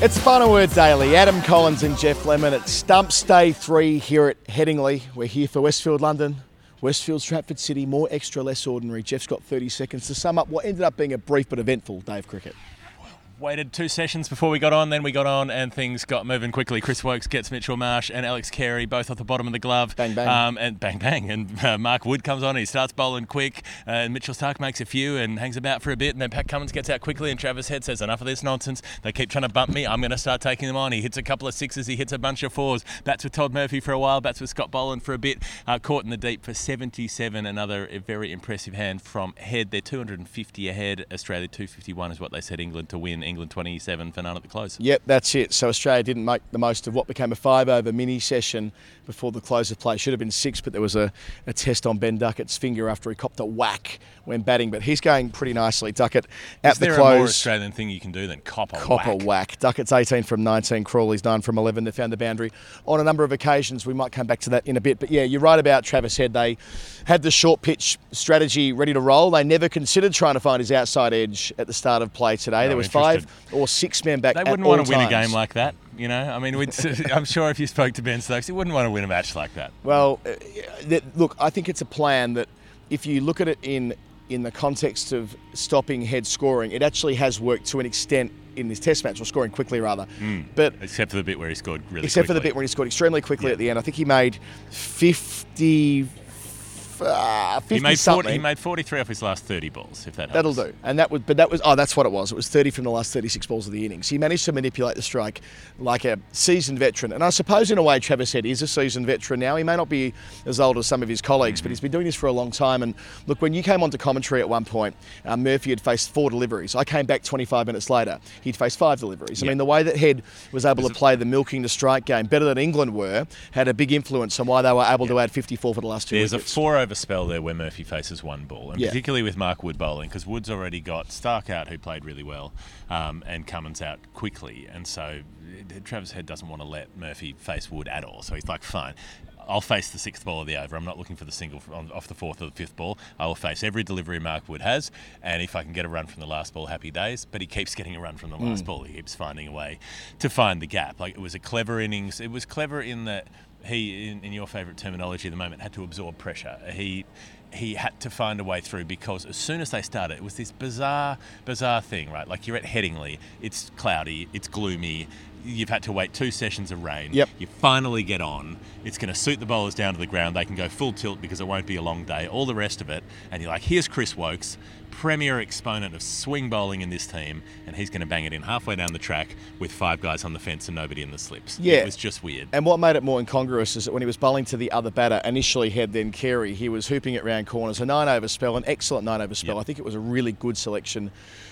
It's Final Word Daily. Adam Collins and Geoff Lemon at Stumps Day 3 here at Headingley. We're here for Westfield London, Westfield Stratford City, more extra, less ordinary. Geoff's got 30 seconds to sum up what ended up being a brief but eventful day of cricket. Waited two sessions before we got on, then we got on, and things got moving quickly. Chris Woakes gets Mitchell Marsh and Alex Carey both off the bottom of the glove. Bang, bang. Um, and bang, bang. And uh, Mark Wood comes on, and he starts bowling quick. Uh, and Mitchell Starc makes a few and hangs about for a bit. And then Pat Cummins gets out quickly, and Travis Head says, Enough of this nonsense. They keep trying to bump me. I'm going to start taking them on. He hits a couple of sixes, he hits a bunch of fours. Bats with Todd Murphy for a while, bats with Scott Boland for a bit. Uh, caught in the deep for 77. Another very impressive hand from Head. They're 250 ahead. Australia 251 is what they said England to win. England 27 for none at the close. Yep, that's it. So Australia didn't make the most of what became a five over mini session before the close of play. Should have been six, but there was a, a test on Ben Duckett's finger after he copped a whack when batting. But he's going pretty nicely. Duckett at Is the a more. Australian thing you can do than cop a Copper whack? whack. Duckett's 18 from 19, Crawley's 9 from 11. They found the boundary on a number of occasions. We might come back to that in a bit. But yeah, you're right about Travis Head. They had the short pitch strategy ready to roll. They never considered trying to find his outside edge at the start of play today. No, there was interested. Five or six men back They wouldn't want to win a game like that, you know. I mean, we'd, I'm sure if you spoke to Ben Stokes, he wouldn't want to win a match like that. Well, uh, look, I think it's a plan that if you look at it in in the context of stopping head scoring, it actually has worked to an extent in this test match, or scoring quickly rather. But Except for the bit where he scored really except for the bit when he scored extremely quickly Yeah. at the end. I think he made 50, uh, 50 He made, 40, he made 43 off his last 30 balls, if that That'll do. And that was, but that was, oh, that's what it was. It was 30 from the last 36 balls of the innings. He managed to manipulate the strike like a seasoned veteran. And I suppose, in a way, Travis Head is a seasoned veteran now. He may not be as old as some of his colleagues, but he's been doing this for a long time. And look, when you came onto commentary at one point, uh, Murphy had faced four deliveries. I came back 25 minutes later. He'd faced five deliveries. I mean, the way that Head was able to play the milking the strike game better than England were had a big influence on why they were able to add 54 for the last two There's wickets. a four over spell there where Murphy faces one ball, and Yeah. particularly with Mark Wood bowling, because Wood's already got Starc out, who played really well, um, and Cummins out quickly, and so uh, Travis Head doesn't want to let Murphy face Wood at all. So he's like, fine. I'll face the sixth ball of the over. I'm not looking for the single on, off the fourth or the fifth ball. I will face every delivery Mark Wood has, and if I can get a run from the last ball, happy days. But he keeps getting a run from the last ball. He keeps finding a way to find the gap. Like it was a clever innings. It was clever in that he, in, in your favourite terminology at the moment, had to absorb pressure. He he had to find a way through because as soon as they started, it was this bizarre, bizarre thing, right? Like you're at Headingley, it's cloudy, it's gloomy, You've had to wait two sessions of rain. Yep. You finally get on. It's going to suit the bowlers down to the ground. They can go full tilt because it won't be a long day. All the rest of it, and you're like, here's Chris Woakes, premier exponent of swing bowling in this team, and he's going to bang it in halfway down the track with five guys on the fence and nobody in the slips. Yeah. It was just weird. And what made it more incongruous is that when he was bowling to the other batter, initially Head, then Carey, he was hooping it round corners. A nine over spell, an excellent nine over spell. Yep. I think it was a really good selection.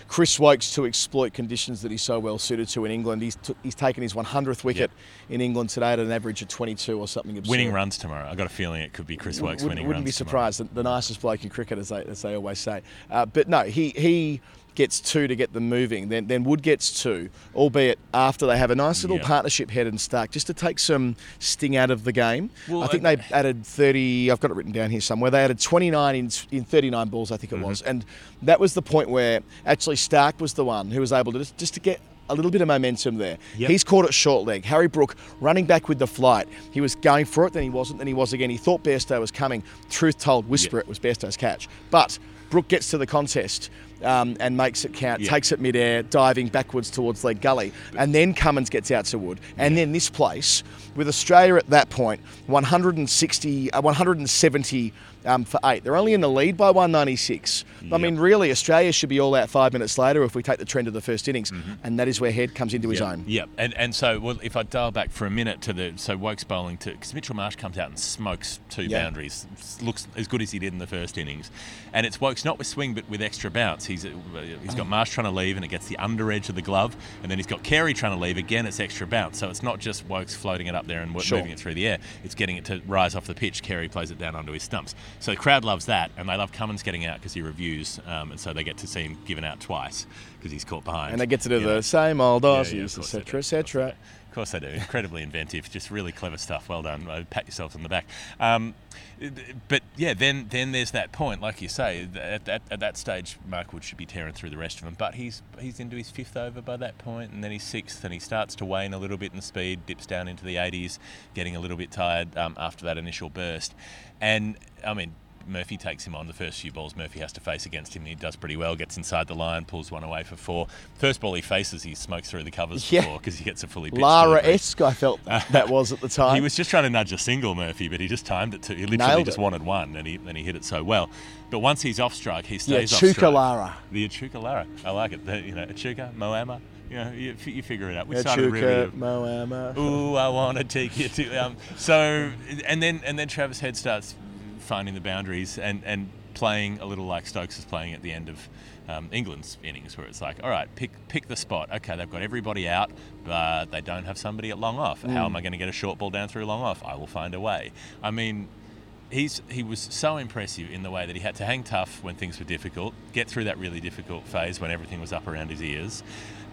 Chris Woakes to exploit conditions that he's so well suited to in England. He's, t- he's taken his 100th wicket in England today at an average of 22 or something absurd. Winning runs tomorrow. I've got a feeling it could be Chris Woakes Wouldn't- winning wouldn't be surprised. The, the nicest bloke in cricket, as they, as they always say. Uh, but no, he he gets two to get them moving. Then then Wood gets two, albeit after they have a nice little Yeah. partnership head and Starc, just to take some sting out of the game. Well, I think they added 30. I've got it written down here somewhere. They added 29 in, in 39 balls, I think Mm-hmm. it was, and that was the point where actually Starc was the one who was able to just, just to get. A little bit of momentum there. Yep. He's caught it short leg. Harry Brook running back with the flight. He was going for it, then he wasn't, then he was again. He thought Bairstow was coming. Truth told, whisper it was Bairstow's catch. But Brook gets to the contest um, and makes it count, Yeah. takes it midair, diving backwards towards leg gully. And then Cummins gets out to Wood. And then this place, with Australia at that point, 160, uh, 170 um, for eight. They're only in the lead by 196. I mean, really, Australia should be all out five minutes later if we take the trend of the first innings. And that is where Head comes into his Mm-hmm. Own. Yeah, and and so well, if I dial back for a minute to the so Woakes bowling to because Mitchell Marsh comes out and smokes two Yeah. boundaries, looks as good as he did in the first innings, and it's Woakes not with swing but with extra bounce. He's uh, he's got Marsh trying to leave and it gets the under edge of the glove, and then he's got Carey trying to leave again. It's extra bounce, so it's not just Woakes floating it up there and Sure. moving it through the air. It's getting it to rise off the pitch. Carey plays it down onto his stumps. So the crowd loves that, and they love Cummins getting out because he reviews, um, and so they get to see him given out twice because he's caught behind. And they get to do know. the same old Yeah, yeah, Aussies, etc., etc. Course they do. Incredibly inventive, just really clever stuff. Well done. Uh, Pat yourselves on the back. Um, but yeah, then then there's that point, like you say, at that, at that stage, Mark Wood should be tearing through the rest of them. But he's he's into his fifth over by that point, and then he's sixth, and he starts to wane a little bit in speed, dips down into the 80s, getting a little bit tired um, after that initial burst. And I mean, Murphy takes him on the first few balls. Murphy has to face against him. He does pretty well. Gets inside the line, pulls one away for four. First ball he faces, he smokes through the covers Yeah. for four because he gets a fully pitched Lara esque, I felt that was at the time. He was just trying to nudge a single Murphy, but he just timed it to. He literally Nailed just it. wanted one, and he and he hit it so well. But once he's off strike, he yeah, stays off strike. Chukalara. The Echuca Lara. I like it. The, you know, Echuca, Moama. You know, you, you figure it out. We started really. Moama. Ooh, I want to take you to. Um, so, and then and then Travis Head starts finding the boundaries and and playing a little like Stokes is playing at the end of um, England's innings, where it's like, all right, pick pick the spot. Okay, they've got everybody out, but they don't have somebody at long off. How am I going to get a short ball down through long off? I will find a way. I mean. He's, he was so impressive in the way that he had to hang tough when things were difficult, get through that really difficult phase when everything was up around his ears,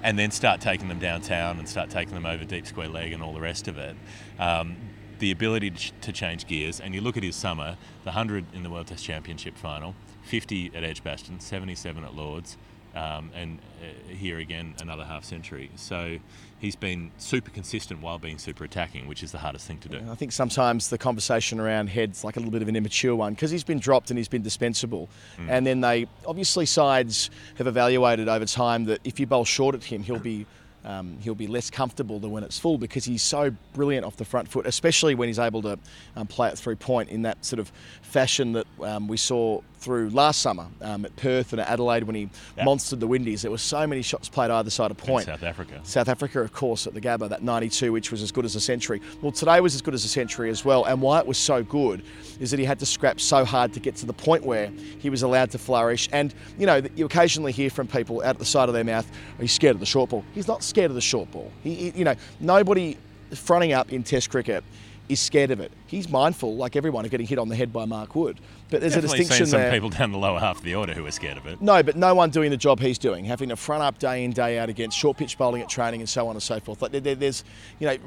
and then start taking them downtown and start taking them over deep square leg and all the rest of it. Um, the ability to, ch- to change gears, and you look at his summer, the 100 in the World Test Championship final, 50 at Edgbaston, 77 at Lords, um, and uh, here again another half century. So he's been super consistent while being super attacking, which is the hardest thing to do. I think sometimes the conversation around Head's like a little bit of an immature one because he's been dropped and he's been dispensable. Mm. And then they obviously sides have evaluated over time that if you bowl short at him, he'll be um, he'll be less comfortable than when it's full because he's so brilliant off the front foot, especially when he's able to um, play it through point in that sort of fashion that um, we saw through last summer um, at Perth and at Adelaide when he Yeah. monstered the Windies. There were so many shots played either side of In point. South Africa. South Africa, of course, at the Gabba, that 92, which was as good as a century. Well, today was as good as a century as well. And why it was so good is that he had to scrap so hard to get to the point where he was allowed to flourish. And, you know, you occasionally hear from people out the side of their mouth, he's scared of the short ball. He's not scared of the short ball. He, he- you know, nobody fronting up in Test cricket is scared of it. He's mindful, like everyone, of getting hit on the head by Mark Wood. But there's Definitely a distinction seen some there. people down the lower half of the order who are scared of it. No, but no one doing the job he's doing, having to front up day in, day out against short pitch bowling at training and so on and so forth. Like there- there- there's, you know,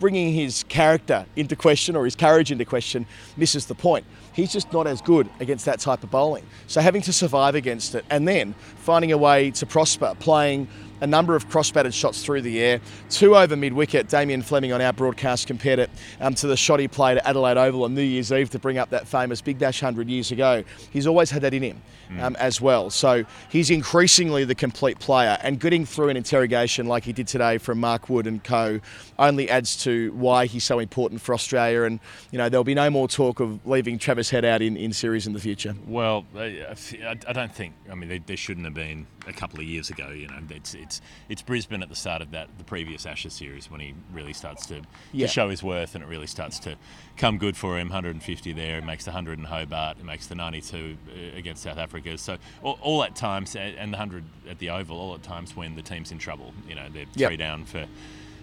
bringing his character into question or his courage into question misses the point. He's just not as good against that type of bowling. So having to survive against it and then finding a way to prosper, playing a number of cross-batted shots through the air, two over mid-wicket. Damien Fleming on our broadcast compared it um, to the shot he played to Adelaide Oval on New Year's Eve to bring up that famous Big Bash 100 years ago. He's always had that in him um, as well. So he's increasingly the complete player, and getting through an interrogation like he did today from Mark Wood and co only adds to why he's so important for Australia. And you know there'll be no more talk of leaving Travis Head out in, in series in the future. Well, I, don't think. I mean, there, there shouldn't have been a couple of years ago. You know, it's it's it's Brisbane at the start of that the previous Ashes series when he really starts to, Yeah. to show his worth and it really starts to come good for him. 150 there, he makes the 100 in Hobart, he makes the 92 uh, against South Africa. So all, all at times and the 100 at the Oval, all at times when the team's in trouble. You know, they're Yep. three down for.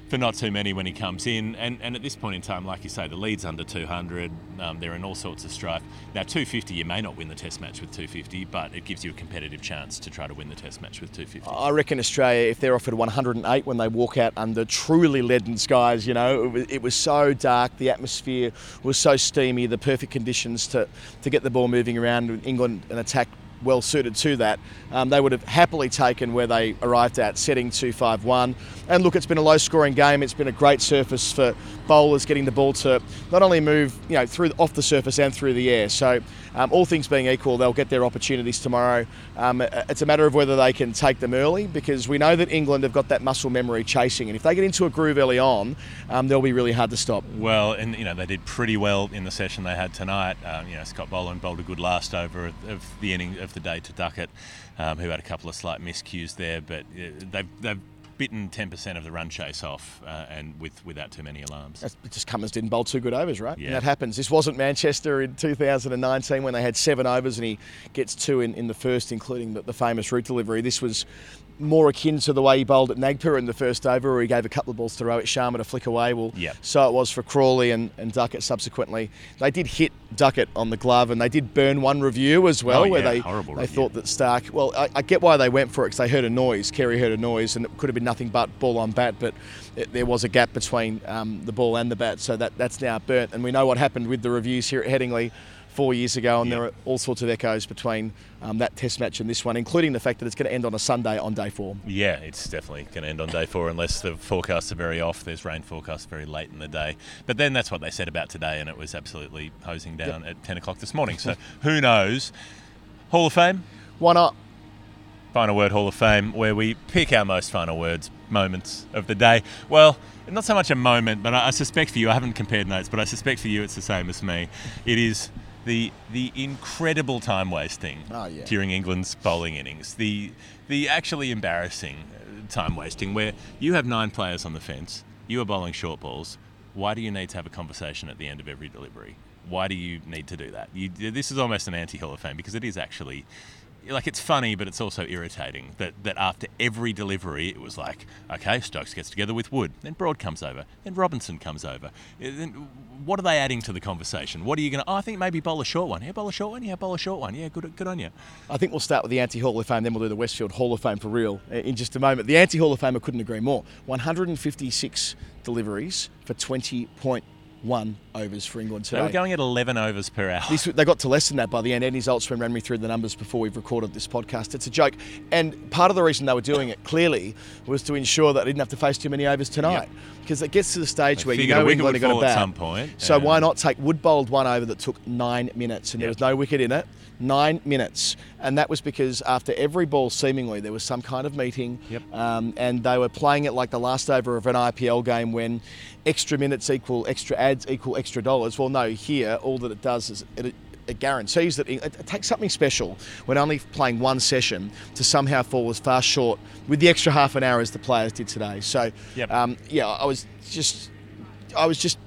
For not too many when he comes in, and, and at this point in time, like you say, the lead's under 200. Um, they're in all sorts of strife. Now, 250, you may not win the Test match with 250, but it gives you a competitive chance to try to win the Test match with 250. I reckon Australia, if they're offered 108 when they walk out under truly leaden skies, you know, it was, it was so dark, the atmosphere was so steamy, the perfect conditions to, to get the ball moving around. England, an attack well suited to that, um, they would have happily taken where they arrived at, setting 2 5 1. And look, it's been a low scoring game. It's been a great surface for bowlers getting the ball to not only move you know through off the surface and through the air. So, um, all things being equal, they'll get their opportunities tomorrow. Um, it's a matter of whether they can take them early because we know that England have got that muscle memory chasing, and if they get into a groove early on, um, they'll be really hard to stop. Well, and you know they did pretty well in the session they had tonight. Um, you know Scott Boland bowled a good last over of, of the inning of the day to Duckett, um, who had a couple of slight miscues there, but uh, they've they've bitten 10% of the run chase off, uh, and with without too many alarms. That's just Cummins didn't bowl two good overs, right? Yeah. And that happens. This wasn't Manchester in 2019 when they had seven overs and he gets two in, in the first, including the, the famous Root delivery. This was more akin to the way he bowled at Nagpur in the first over, where he gave a couple of balls to Rohit Sharma to flick away. Well, Yep. so it was for Crawley and, and Duckett subsequently. They did hit Duckett on the glove and they did burn one review as well, Oh, where yeah, they, horrible they review. thought that Starc, well, I, I get why they went for it because they heard a noise. Carey heard a noise and it could have been nothing but ball on bat, but it, there was a gap between um, the ball and the bat, so that, that's now burnt. And we know what happened with the reviews here at Headingley four years ago, and there are all sorts of echoes between um, that test match and this one, including the fact that it's going to end on a Sunday on day four. Yeah, it's definitely going to end on day four unless the forecasts are very off. There's rain forecasts very late in the day. But then that's what they said about today, and it was absolutely hosing down at 10 o'clock this morning. So who knows? Hall of Fame? Why not? Final Word Hall of Fame, where we pick our most final words moments of the day. Well, not so much a moment, but I, I suspect for you, I haven't compared notes, but I suspect for you it's the same as me. It is the the incredible time wasting Oh, yeah. during England's bowling innings. The the actually embarrassing uh, time wasting where you have nine players on the fence, you are bowling short balls. Why do you need to have a conversation at the end of every delivery? Why do you need to do that? You, this is almost an anti Hall of Fame because it is actually like it's funny, but it's also irritating that, that after every delivery, it was like, okay, Stokes gets together with Wood, then Broad comes over, then Robinson comes over. Uh, Then what are they adding to the conversation? What are you going to? Oh, I think maybe bowl a short one. Yeah, bowl a short one. Yeah, bowl a short one. Yeah, good, good on you. I think we'll start with the anti Hall of Fame, then we'll do the Westfield Hall of Fame for real uh, in just a moment. The anti Hall of Famer couldn't agree more. 156 deliveries for 20.1 overs for England They were today. going at 11 overs per hour. This, they got to less than that by the end. Andy Zaltzman ran me through the numbers before we've recorded this podcast. It's a joke. And part of the reason they were doing it clearly was to ensure that they didn't have to face too many overs tonight. Because it gets to the stage They where you know England are going to fall at bat. some point, So why not take Wood bowled one over that took nine minutes and there was no wicket in it? Nine minutes. And that was because after every ball, seemingly, there was some kind of meeting. Yep. Um, and they were playing it like the last over of an IPL game when extra minutes equal extra ads equal extra dollars. Well, no, here, all that it does is it, it guarantees that it, it takes something special when only playing one session to somehow fall as far short with the extra half an hour as the players did today. So, Yep. um, yeah, I was just, I was just,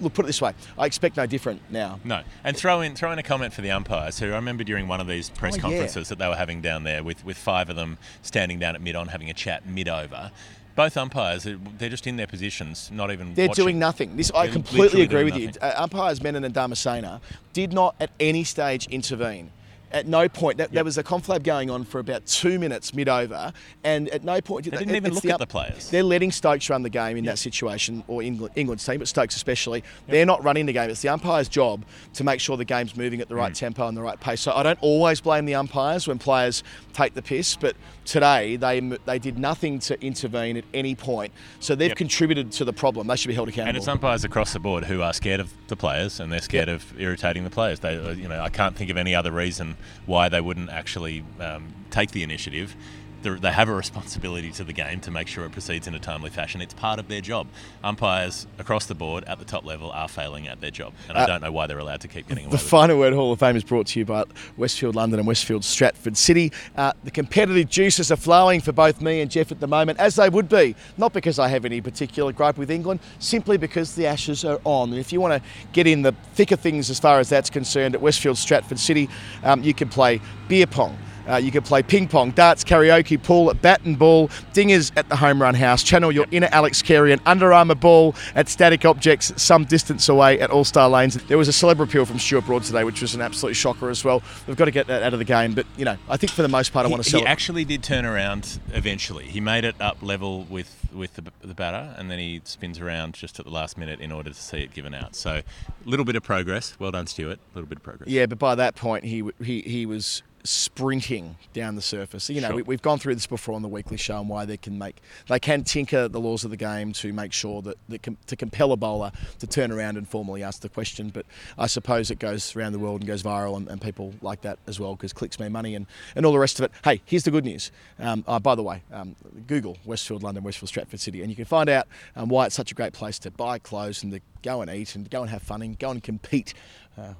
look, put it this way, I expect no different now. No, and throw in throw in a comment for the umpires. Who I remember during one of these press Oh, yeah. conferences that they were having down there, with with five of them standing down at mid on having a chat mid over. Both umpires, they're just in their positions, not even. They're watching. doing nothing. This I They're completely agree with you. Uh, umpires Menon and Dharmasena did not at any stage intervene. At no point that, there was a conflab going on for about two minutes mid over, and at no point They didn't even look at the players. They're letting Stokes run the game in that situation, or England, England's team, but Stokes especially. They're not running the game. It's the umpire's job to make sure the game's moving at the Mm. right tempo and the right pace. So I don't always blame the umpires when players take the piss, but today they they did nothing to intervene at any point. So they've Yep. contributed to the problem. They should be held accountable. And it's umpires across the board who are scared of the players, and they're scared Yep. of irritating the players. They, you know, I can't think of any other reason why they wouldn't actually um, take the initiative. They're- have a responsibility to the game to make sure it proceeds in a timely fashion. It's part of their job. Umpires across the board at the top level are failing at their job, and I don't know why they're allowed to keep getting away The with it. Final Word Hall of Fame is brought to you by Westfield London and Westfield Stratford City. Uh, the competitive juices are flowing for both me and Geoff at the moment, as they would be. Not because I have any particular gripe with England, simply because the Ashes are on. And if you want to get in the thick of things as far as that's concerned at Westfield Stratford City, um, you can play beer pong. Uh, you can play ping pong, darts, karaoke, pool, bat and ball, dingers at the home run house. Channel your inner Alex Carey and Under Armour ball at static objects some distance away at All Star Lanes. There was a celeb appeal from Stuart Broad today, which was an absolute shocker as well. We've got to get that out of the game, but you know, I think for the most part, I He, want to he sell it. actually did turn around eventually. He made it up level with with the, the batter, and then he spins around just at the last minute in order to see it given out. So, a little bit of progress. Well done, Stuart. A little bit of progress. Yeah, but by that point, he he he was sprinting down the surface. You know, Sure. we, we've gone through this before on the weekly show and why they can make they can tinker the laws of the game to make sure that, that com, to compel a bowler to turn around and formally ask the question. But I suppose it goes around the world and goes viral, and, and people like that as well because clicks mean money and, and all the rest of it. Hey, here's the good news. Um, uh, by the way, um, Google Westfield London, Westfield Stratford City, and you can find out um, why it's such a great place to buy clothes and to go and eat and go and have fun and go and compete. Uh,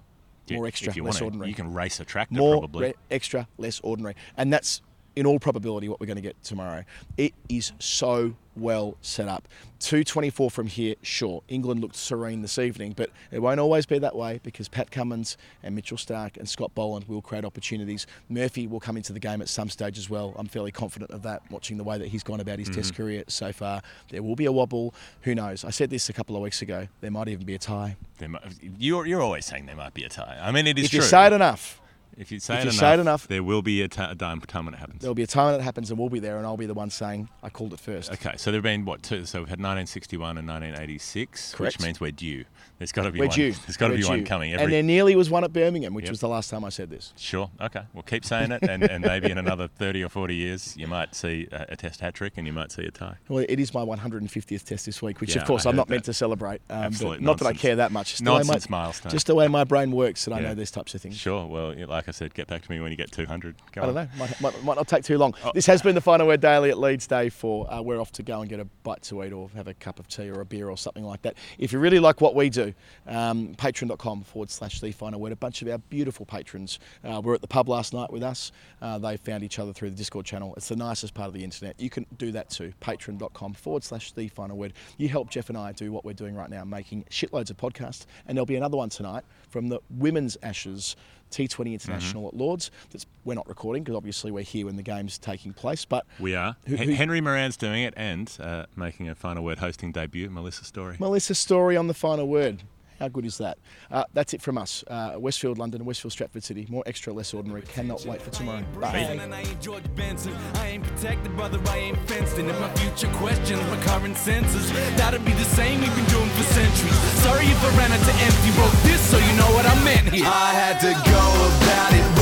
Yeah, more extra, less to, ordinary You can race a tractor more probably. re- extra, less ordinary. And that's in all probability what we're going to get tomorrow. It is so well set up. 224 from here, sure. England looked serene this evening, but it won't always be that way because Pat Cummins and Mitchell Starc and Scott Boland will create opportunities. Murphy will come into the game at some stage as well. I'm fairly confident of that, watching the way that he's gone about his Test Mm-hmm. career so far. There will be a wobble. Who knows? I said this a couple of weeks ago. There might even be a tie. There might, you're, you're always saying there might be a tie. I mean, it is if true. you say it enough, if you say, if it, you enough, say it enough- there will be a, a time time when it happens. there'll be a time when it happens and we'll be there, and I'll be the one saying, I called it first. Okay, so there have been what two? So we've had 1961 and 1986, Correct. which means we're due. There's got to be We're one. due. There's got to be one due. coming. and there nearly was one at Birmingham, which Yep. was the last time I said this. Sure. Okay. Well, keep saying it, and, and maybe in another 30 or 40 years, you might see a, a test hat trick and you might see a tie. Well, it is my 150th test this week, which Yeah, of course I'm not meant to celebrate. Um, but Absolute not that I care that much. Just Nonsense the way my, milestone. Just the way my brain works, that I know these types of things. Sure. Well, yeah, like I said, get back to me when you get 200. Go I don't on. know. Might, might, might not take too long. Oh. This has been the final word daily at Leeds Day for uh, we're off to go and get a bite to eat or have a cup of tea or a beer or something like that. If you really like what we do, um, patreon.com forward slash the final word. A bunch of our beautiful patrons uh, were at the pub last night with us. Uh, they found each other through the Discord channel. It's the nicest part of the internet. You can do that too. Patreon.com forward slash the final word. You help Geoff and I do what we're doing right now, making shitloads of podcasts. And there'll be another one tonight from the Women's Ashes. T20 International at Lords. That's, we're not recording because obviously we're here when the game's taking place. But We are. Who- who- Henry Moeran's doing it and uh, making a final word hosting debut. Melissa Storey. Melissa Storey on the final word. How good is that? Uh, that's it from us. Uh, Westfield London, Westfield Stratford City. More extra, less ordinary. Cannot wait for tomorrow. Bye. And I ain't George Benson. I ain't protected, brother. I ain't fenced in. And my future questions, my current senses. That'll be the same we've been doing for centuries. Sorry if I ran out to empty. Wrote this so you know what I meant here. I had to go about it